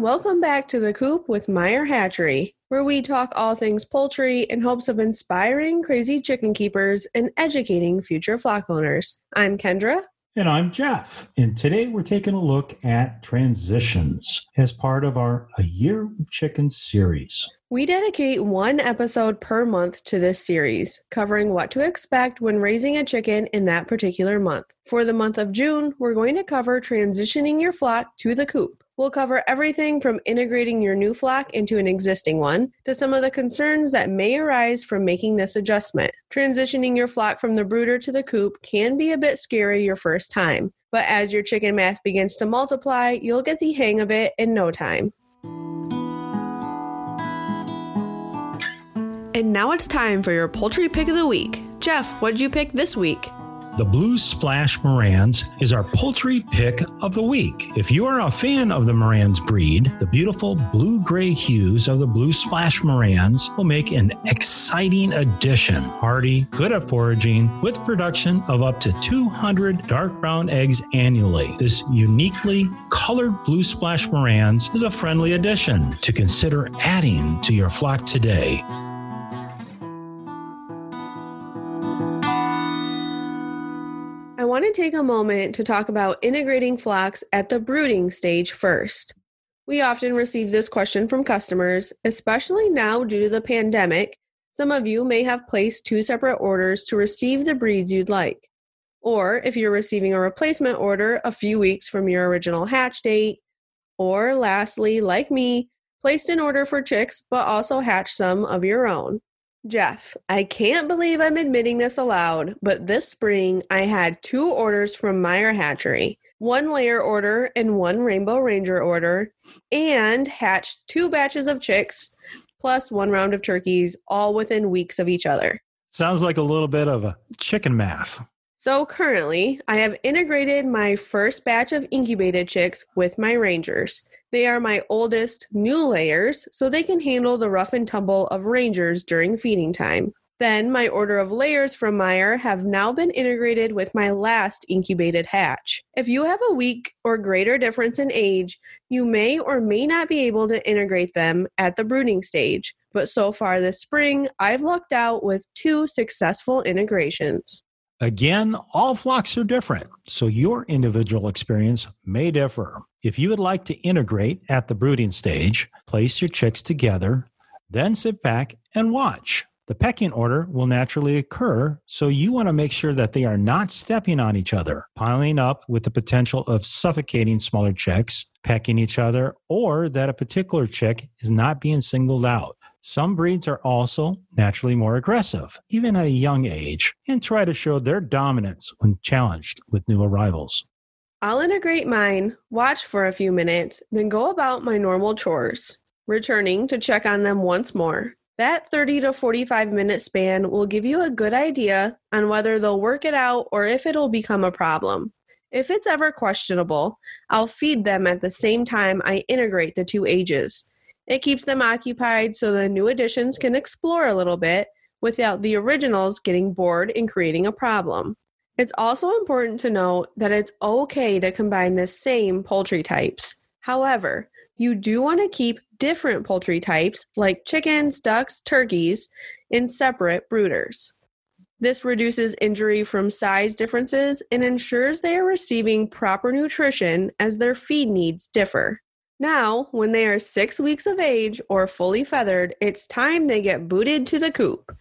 Welcome back to the Coop with Meyer Hatchery, where we talk all things poultry in hopes of inspiring crazy chicken keepers and educating future flock owners. I'm Kendra. And I'm Jeff. And today we're taking a look at transitions as part of our A Year with Chicken series. We dedicate one episode per month to this series, covering what to expect when raising a chicken in that particular month. For the month of June, we're going to cover transitioning your flock to the coop. We'll cover everything from integrating your new flock into an existing one to some of the concerns that may arise from making this adjustment. Transitioning your flock from the brooder to the coop can be a bit scary your first time, but as your chicken math begins to multiply, you'll get the hang of it in no time. And now it's time for your poultry pick of the week. Jeff, what did you pick this week? The Blue Splash Marans is our poultry pick of the week. If you are a fan of the Marans breed, the beautiful blue gray hues of the Blue Splash Marans will make an exciting addition. Hardy, good at foraging, with production of up to 200 dark brown eggs annually. This uniquely colored Blue Splash Marans is a friendly addition to consider adding to your flock today. Want to take a moment to talk about integrating flocks at the brooding stage first. We often receive this question from customers, especially now due to the pandemic. Some of you may have placed two separate orders to receive the breeds you'd like. Or if you're receiving a replacement order a few weeks from your original hatch date. Or lastly, like me, placed an order for chicks but also hatched some of your own. Jeff, I can't believe I'm admitting this aloud, but this spring I had two orders from Meyer Hatchery one layer order and one Rainbow Ranger order, and hatched two batches of chicks plus one round of turkeys, all within weeks of each other. Sounds like a little bit of a chicken math. So currently, I have integrated my first batch of incubated chicks with my Rangers. They are my oldest new layers, so they can handle the rough and tumble of rangers during feeding time. Then, my order of layers from Meyer have now been integrated with my last incubated hatch. If you have a week or greater difference in age, you may or may not be able to integrate them at the brooding stage. But so far this spring, I've lucked out with two successful integrations. Again, all flocks are different, so your individual experience may differ. If you would like to integrate at the brooding stage, place your chicks together, then sit back and watch. The pecking order will naturally occur, so you want to make sure that they are not stepping on each other, piling up with the potential of suffocating smaller chicks, pecking each other, or that a particular chick is not being singled out. Some breeds are also naturally more aggressive, even at a young age, and try to show their dominance when challenged with new arrivals. I'll integrate mine, watch for a few minutes, then go about my normal chores, returning to check on them once more. That 30 to 45 minute span will give you a good idea on whether they'll work it out or if it'll become a problem. If it's ever questionable, I'll feed them at the same time I integrate the two ages. It keeps them occupied so the new additions can explore a little bit without the originals getting bored and creating a problem. It's also important to note that it's okay to combine the same poultry types. However, you do want to keep different poultry types like chickens, ducks, turkeys in separate brooders. This reduces injury from size differences and ensures they are receiving proper nutrition as their feed needs differ. Now, when they are six weeks of age or fully feathered, it's time they get booted to the coop.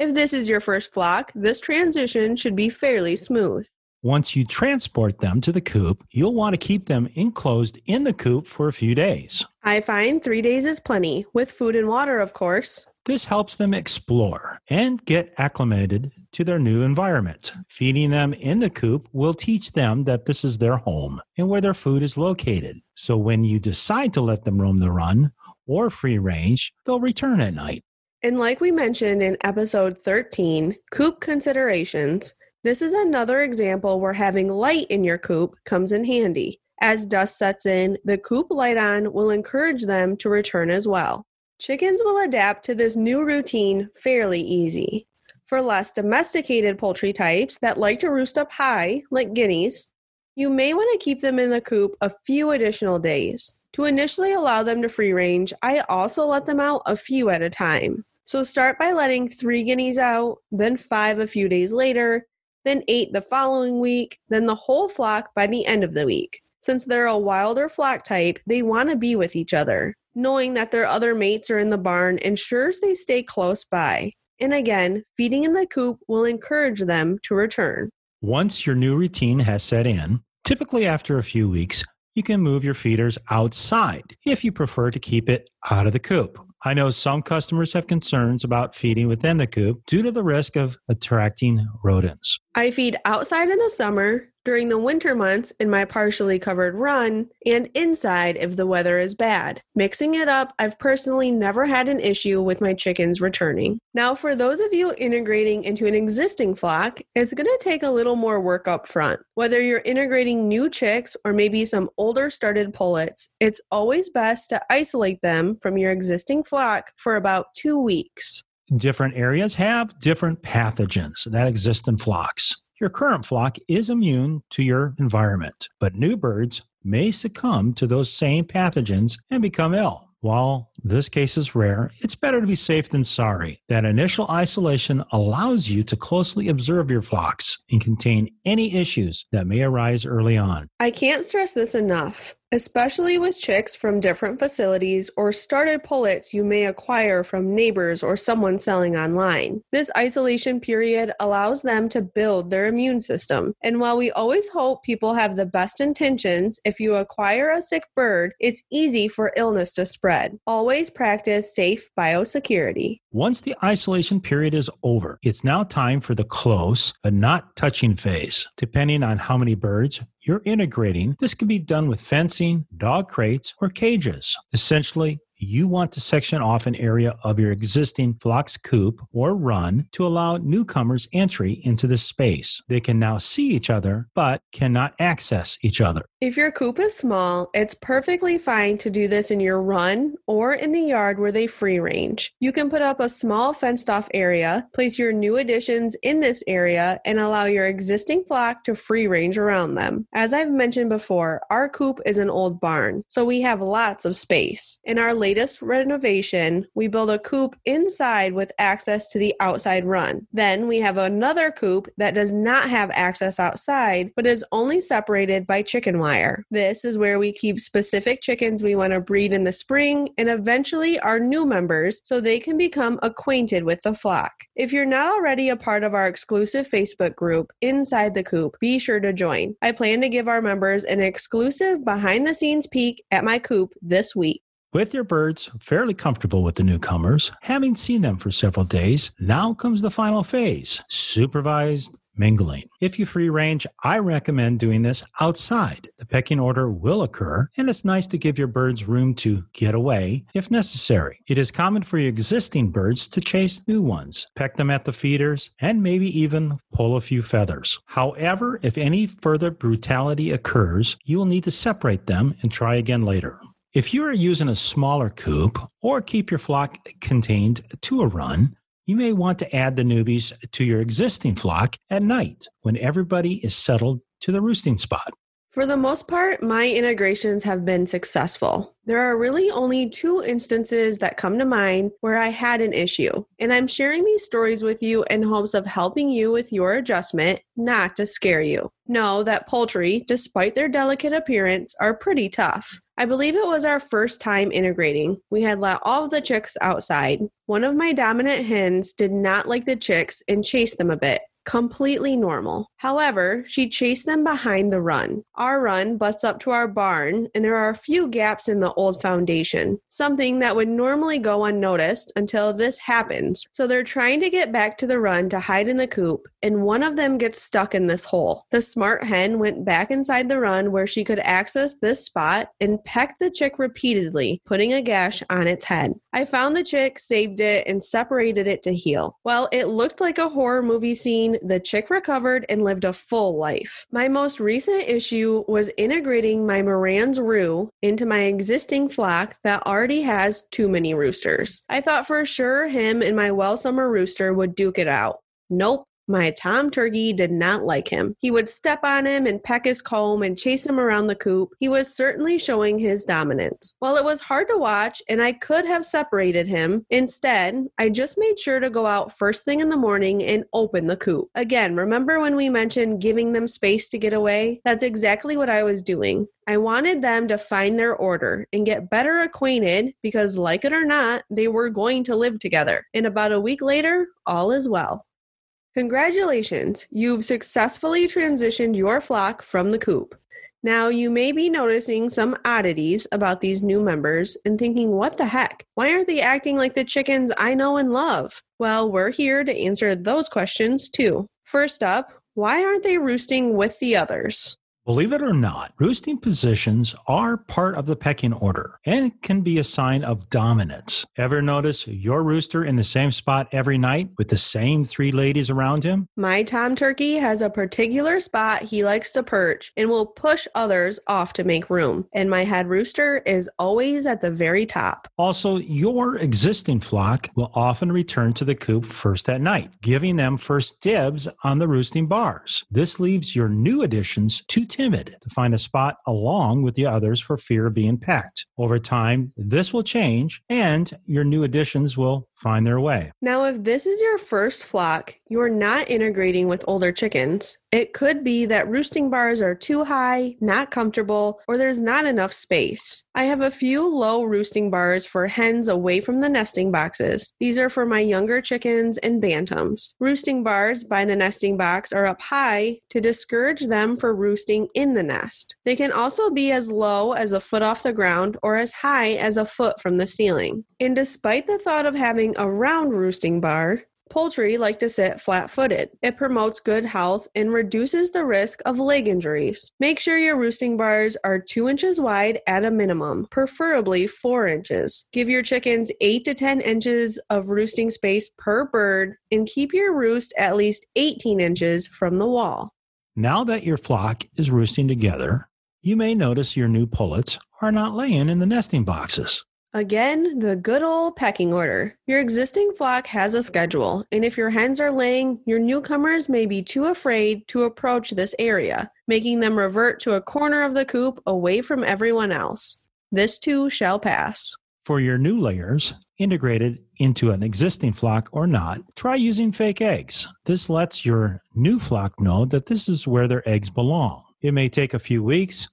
If this is your first flock, this transition should be fairly smooth. Once you transport them to the coop, you'll want to keep them enclosed in the coop for a few days. I find three days is plenty, with food and water, of course. This helps them explore and get acclimated to their new environment. Feeding them in the coop will teach them that this is their home and where their food is located. So when you decide to let them roam the run or free range, they'll return at night. And like we mentioned in episode 13, coop considerations, this is another example where having light in your coop comes in handy. As dusk sets in, the coop light on will encourage them to return as well. Chickens will adapt to this new routine fairly easy. For less domesticated poultry types that like to roost up high, like guineas, You may want to keep them in the coop a few additional days. To initially allow them to free range, I also let them out a few at a time. So start by letting three guineas out, then five a few days later, then eight the following week, then the whole flock by the end of the week. Since they're a wilder flock type, they want to be with each other. Knowing that their other mates are in the barn ensures they stay close by. And again, feeding in the coop will encourage them to return. Once your new routine has set in, typically after a few weeks, you can move your feeders outside if you prefer to keep it out of the coop. I know some customers have concerns about feeding within the coop due to the risk of attracting rodents. I feed outside in the summer, during the winter months in my partially covered run, and inside if the weather is bad. Mixing it up, I've personally never had an issue with my chickens returning. Now, for those of you integrating into an existing flock, it's going to take a little more work up front. Whether you're integrating new chicks or maybe some older started pullets, it's always best to isolate them from your existing flock for about two weeks. Different areas have different pathogens that exist in flocks. Your current flock is immune to your environment, but new birds may succumb to those same pathogens and become ill. While this case is rare, it's better to be safe than sorry. That initial isolation allows you to closely observe your flocks and contain any issues that may arise early on. I can't stress this enough especially with chicks from different facilities or started pullets you may acquire from neighbors or someone selling online. This isolation period allows them to build their immune system. And while we always hope people have the best intentions, if you acquire a sick bird, it's easy for illness to spread. Always practice safe biosecurity. Once the isolation period is over, it's now time for the close but not touching phase. Depending on how many birds you're integrating, this can be done with fencing, dog crates, or cages. Essentially, you want to section off an area of your existing flock's coop or run to allow newcomers entry into this space. They can now see each other, but cannot access each other. If your coop is small, it's perfectly fine to do this in your run or in the yard where they free range. You can put up a small fenced off area, place your new additions in this area, and allow your existing flock to free range around them. As I've mentioned before, our coop is an old barn, so we have lots of space. In our latest renovation, we build a coop inside with access to the outside run. Then we have another coop that does not have access outside, but is only separated by chicken wire. This is where we keep specific chickens we want to breed in the spring and eventually our new members so they can become acquainted with the flock. If you're not already a part of our exclusive Facebook group, Inside the Coop, be sure to join. I plan to give our members an exclusive behind the scenes peek at my coop this week. With your birds fairly comfortable with the newcomers, having seen them for several days, now comes the final phase supervised mingling. If you free range, I recommend doing this outside. The pecking order will occur, and it's nice to give your birds room to get away if necessary. It is common for your existing birds to chase new ones, peck them at the feeders, and maybe even pull a few feathers. However, if any further brutality occurs, you will need to separate them and try again later. If you are using a smaller coop or keep your flock contained to a run, you may want to add the newbies to your existing flock at night when everybody is settled to the roosting spot. For the most part, my integrations have been successful. There are really only two instances that come to mind where I had an issue, and I'm sharing these stories with you in hopes of helping you with your adjustment, not to scare you. Know that poultry, despite their delicate appearance, are pretty tough. I believe it was our first time integrating. We had let all of the chicks outside. One of my dominant hens did not like the chicks and chased them a bit completely normal. However, she chased them behind the run. Our run butts up to our barn, and there are a few gaps in the old foundation, something that would normally go unnoticed until this happens. So they're trying to get back to the run to hide in the coop, and one of them gets stuck in this hole. The smart hen went back inside the run where she could access this spot and pecked the chick repeatedly, putting a gash on its head. I found the chick, saved it, and separated it to heal. Well, it looked like a horror movie scene, the chick recovered and lived a full life. My most recent issue was integrating my Marans roo into my existing flock that already has too many roosters. I thought for sure him and my Welsummer rooster would duke it out. Nope. My Tom Turkey did not like him. He would step on him and peck his comb and chase him around the coop. He was certainly showing his dominance. While it was hard to watch and I could have separated him, instead, I just made sure to go out first thing in the morning and open the coop. Again, remember when we mentioned giving them space to get away? That's exactly what I was doing. I wanted them to find their order and get better acquainted because, like it or not, they were going to live together. And about a week later, all is well. Congratulations, you've successfully transitioned your flock from the coop. Now, you may be noticing some oddities about these new members and thinking, what the heck? Why aren't they acting like the chickens I know and love? Well, we're here to answer those questions too. First up, why aren't they roosting with the others? Believe it or not, roosting positions are part of the pecking order and can be a sign of dominance. Ever notice your rooster in the same spot every night with the same three ladies around him? My Tom Turkey has a particular spot he likes to perch and will push others off to make room. And my head rooster is always at the very top. Also, your existing flock will often return to the coop first at night, giving them first dibs on the roosting bars. This leaves your new additions too timid to find a spot along with the others for fear of being packed. Over time, this will change and your new additions will find their way. Now, if this is your first flock, you're not integrating with older chickens. It could be that roosting bars are too high, not comfortable, or there's not enough space. I have a few low roosting bars for hens away from the nesting boxes. These are for my younger chickens and bantams. Roosting bars by the nesting box are up high to discourage them for roosting in the nest. They can also be as low as a foot off the ground or as high as a foot from the ceiling. And despite the thought of having a round roosting bar, Poultry like to sit flat footed. It promotes good health and reduces the risk of leg injuries. Make sure your roosting bars are 2 inches wide at a minimum, preferably 4 inches. Give your chickens 8 to 10 inches of roosting space per bird and keep your roost at least 18 inches from the wall. Now that your flock is roosting together, you may notice your new pullets are not laying in the nesting boxes. Again, the good old pecking order. Your existing flock has a schedule, and if your hens are laying, your newcomers may be too afraid to approach this area, making them revert to a corner of the coop away from everyone else. This too shall pass. For your new layers, integrated into an existing flock or not, try using fake eggs. This lets your new flock know that this is where their eggs belong. It may take a few weeks,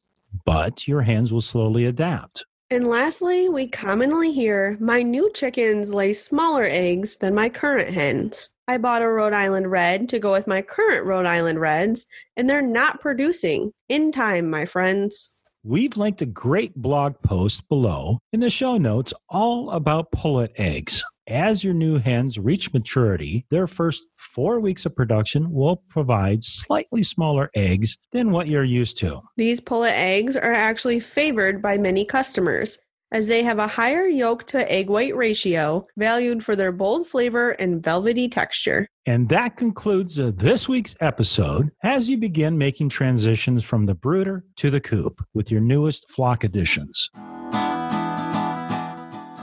but your hens will slowly adapt. And lastly, we commonly hear my new chickens lay smaller eggs than my current hens. I bought a Rhode Island Red to go with my current Rhode Island Reds, and they're not producing in time, my friends. We've linked a great blog post below in the show notes all about pullet eggs. As your new hens reach maturity, their first four weeks of production will provide slightly smaller eggs than what you're used to. These pullet eggs are actually favored by many customers as they have a higher yolk to egg white ratio, valued for their bold flavor and velvety texture. And that concludes uh, this week's episode as you begin making transitions from the brooder to the coop with your newest flock additions.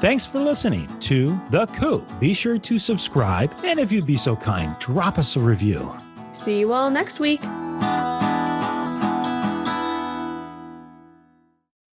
Thanks for listening to The Coop. Be sure to subscribe, and if you'd be so kind, drop us a review. See you all next week.